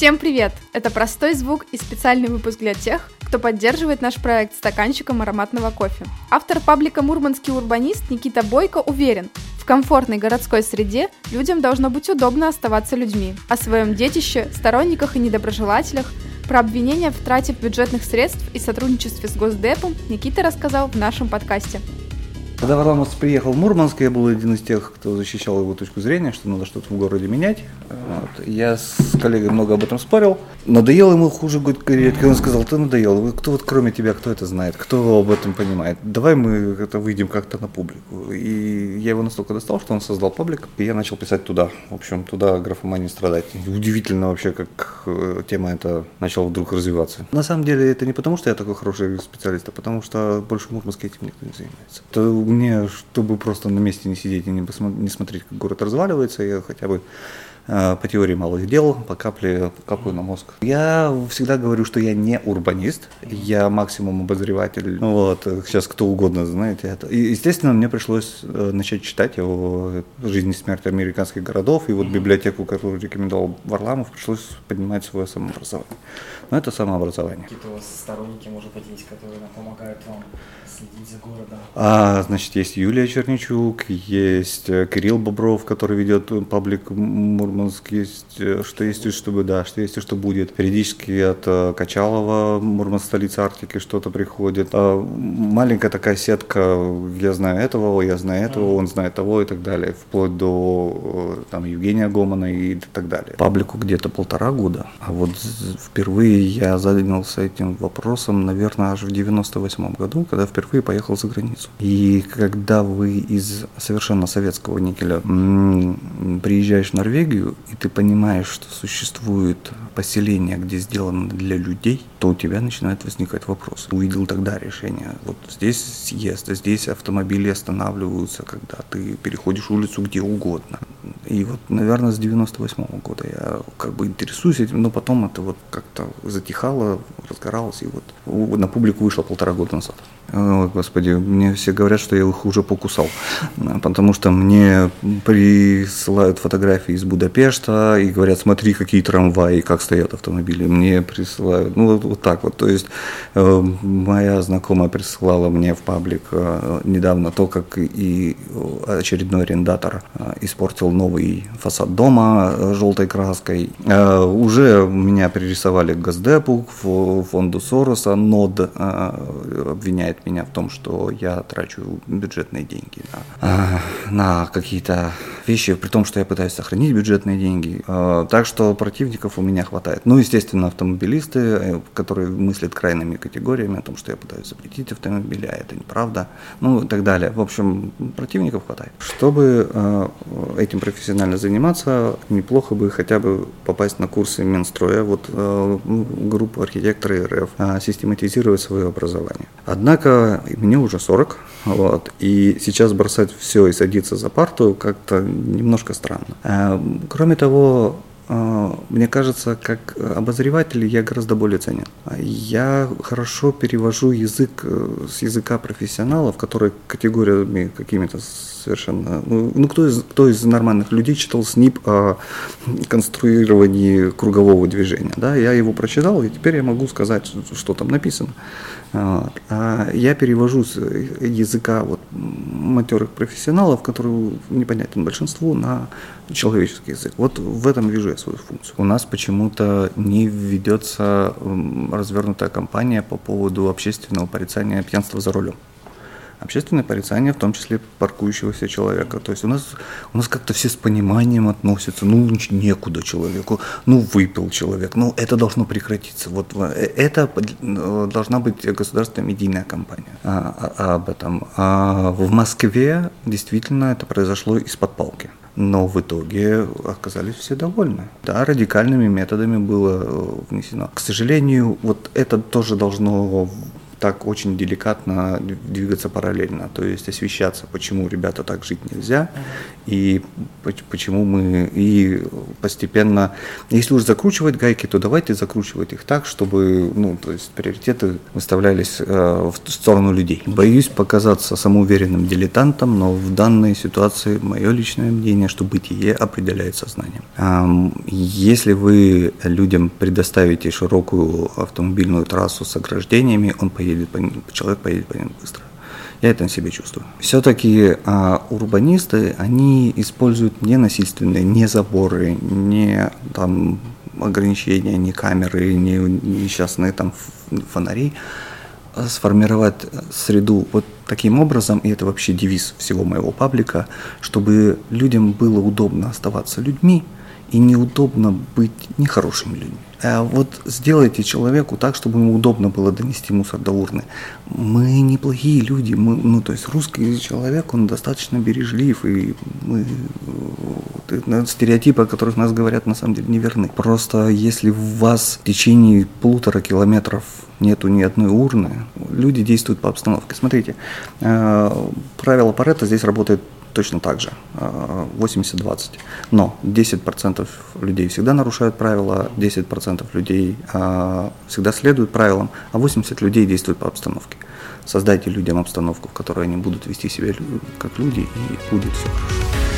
Всем привет! Это простой звук и специальный выпуск для тех, кто поддерживает наш проект стаканчиком ароматного кофе. Автор паблика «Мурманский урбанист» Никита Бойко уверен, в комфортной городской среде людям должно быть удобно оставаться людьми. О своем детище, сторонниках и недоброжелателях, про обвинения в трате бюджетных средств и сотрудничестве с Госдепом Никита рассказал в нашем подкасте. Когда Варламов приехал в Мурманск, я был один из тех, кто защищал его точку зрения, что надо что-то в городе менять. Вот. Я с коллегой много об этом спорил. Надоело ему хуже говорить, он сказал, ты надоел, кто вот кроме тебя, кто это знает, кто об этом понимает, давай мы это выйдем как-то на публику. И я его настолько достал, что он создал паблик, и я начал писать туда, в общем, туда графомания страдать. Удивительно вообще, как э, тема эта начала вдруг развиваться. На самом деле это не потому, что я такой хороший специалист, а потому что больше в Мурманске этим никто не занимается. Мне, чтобы просто на месте не сидеть и не, посмотреть, не смотреть, как город разваливается, я хотя бы по теории малых дел, по капле капаю на мозг. Я всегда говорю, что я не урбанист, я максимум обозреватель. Ну вот, сейчас кто угодно, знаете это. И, естественно, мне пришлось э, начать читать о жизни и смерти американских городов, и вот библиотеку, которую рекомендовал Варламов, пришлось поднимать свое самообразование. Но это самообразование. Какие-то у вас сторонники, может быть, есть, которые помогают вам следить за городом? А, значит, есть Юлия Черничук, есть э, Кирилл Бобров, который ведет паблик Мурманск, есть э, что есть и чтобы, да, что есть и что будет. Периодически от э, Качалова, Мурманск, столица Арктики, что-то приходит. А маленькая такая сетка, я знаю этого, я знаю этого, он знает того и так далее, вплоть до там Евгения Гомана и так далее. Паблику где-то полтора года, а вот впервые я занялся этим вопросом, наверное, аж в 98 году, когда впервые впервые поехал за границу. И когда вы из совершенно советского никеля приезжаешь в Норвегию, и ты понимаешь, что существует поселение, где сделано для людей, то у тебя начинает возникать вопрос. Увидел тогда решение. Вот здесь съезд, а здесь автомобили останавливаются, когда ты переходишь улицу где угодно. И вот, наверное, с 98 -го года я как бы интересуюсь этим, но потом это вот как-то затихало, разгоралось, и вот на публику вышло полтора года назад. Ой, господи, мне все говорят, что я их уже покусал, потому что мне присылают фотографии из Будапешта и говорят, смотри, какие трамваи, как стоят автомобили. Мне присылают, ну вот, вот так вот. То есть э, моя знакомая присылала мне в паблик э, недавно то, как и очередной арендатор э, испортил новый фасад дома э, желтой краской. Э, уже меня пририсовали к Газдепу, в фонду Сороса, НОД э, меня в том, что я трачу бюджетные деньги на, на какие-то вещи, при том, что я пытаюсь сохранить бюджетные деньги. Так что противников у меня хватает. Ну, естественно, автомобилисты, э, которые мыслят крайними категориями о том, что я пытаюсь запретить автомобили, а это неправда, ну и так далее. В общем, противников хватает. Чтобы э, этим профессионально заниматься, неплохо бы хотя бы попасть на курсы Минстроя, вот э, группа архитекторы РФ, систематизировать свое образование. Однако Однако мне уже 40, вот, и сейчас бросать все и садиться за парту как-то немножко странно. Э, кроме того, мне кажется, как обозреватель я гораздо более ценен. Я хорошо перевожу язык э, с языка профессионалов, которые категориями какими-то совершенно... Ну, ну, кто, из, кто из нормальных людей читал СНИП о конструировании кругового движения? Да? Я его прочитал, и теперь я могу сказать, что там написано. Вот. А я перевожу с языка вот, матерых профессионалов, который непонятен большинству, на человеческий язык. Вот в этом вижу я свою функцию. У нас почему-то не ведется развернутая кампания по поводу общественного порицания пьянства за рулем общественное порицание, в том числе паркующегося человека. То есть у нас, у нас как-то все с пониманием относятся, ну некуда человеку, ну выпил человек, ну это должно прекратиться. Вот э, это должна быть государственная медийная кампания а, а, а, об этом. А в Москве действительно это произошло из-под палки. Но в итоге оказались все довольны. Да, радикальными методами было э, внесено. К сожалению, вот это тоже должно так очень деликатно двигаться параллельно, то есть освещаться, почему ребята так жить нельзя, и почему мы, и постепенно, если уж закручивать гайки, то давайте закручивать их так, чтобы, ну, то есть приоритеты выставлялись э, в сторону людей. Боюсь показаться самоуверенным дилетантом, но в данной ситуации мое личное мнение, что бытие определяет сознание. Если вы людям предоставите широкую автомобильную трассу с ограждениями, он поедет по ним, человек поедет по ним быстро. Я это на себе чувствую. Все-таки а, урбанисты, они используют не насильственные, не заборы, не там ограничения, не камеры, не несчастные там фонари, а сформировать среду вот таким образом, и это вообще девиз всего моего паблика, чтобы людям было удобно оставаться людьми и неудобно быть нехорошими людьми. А вот сделайте человеку так, чтобы ему удобно было донести мусор до урны. Мы неплохие люди, мы, ну то есть русский человек, он достаточно бережлив, и мы, стереотипы, о которых нас говорят, на самом деле не верны. Просто если у вас в течение полутора километров нету ни одной урны, люди действуют по обстановке. Смотрите, э, правило Паретта здесь работает точно так же, 80-20. Но 10% людей всегда нарушают правила, 10% людей а, всегда следуют правилам, а 80 людей действуют по обстановке. Создайте людям обстановку, в которой они будут вести себя как люди, и будет все хорошо.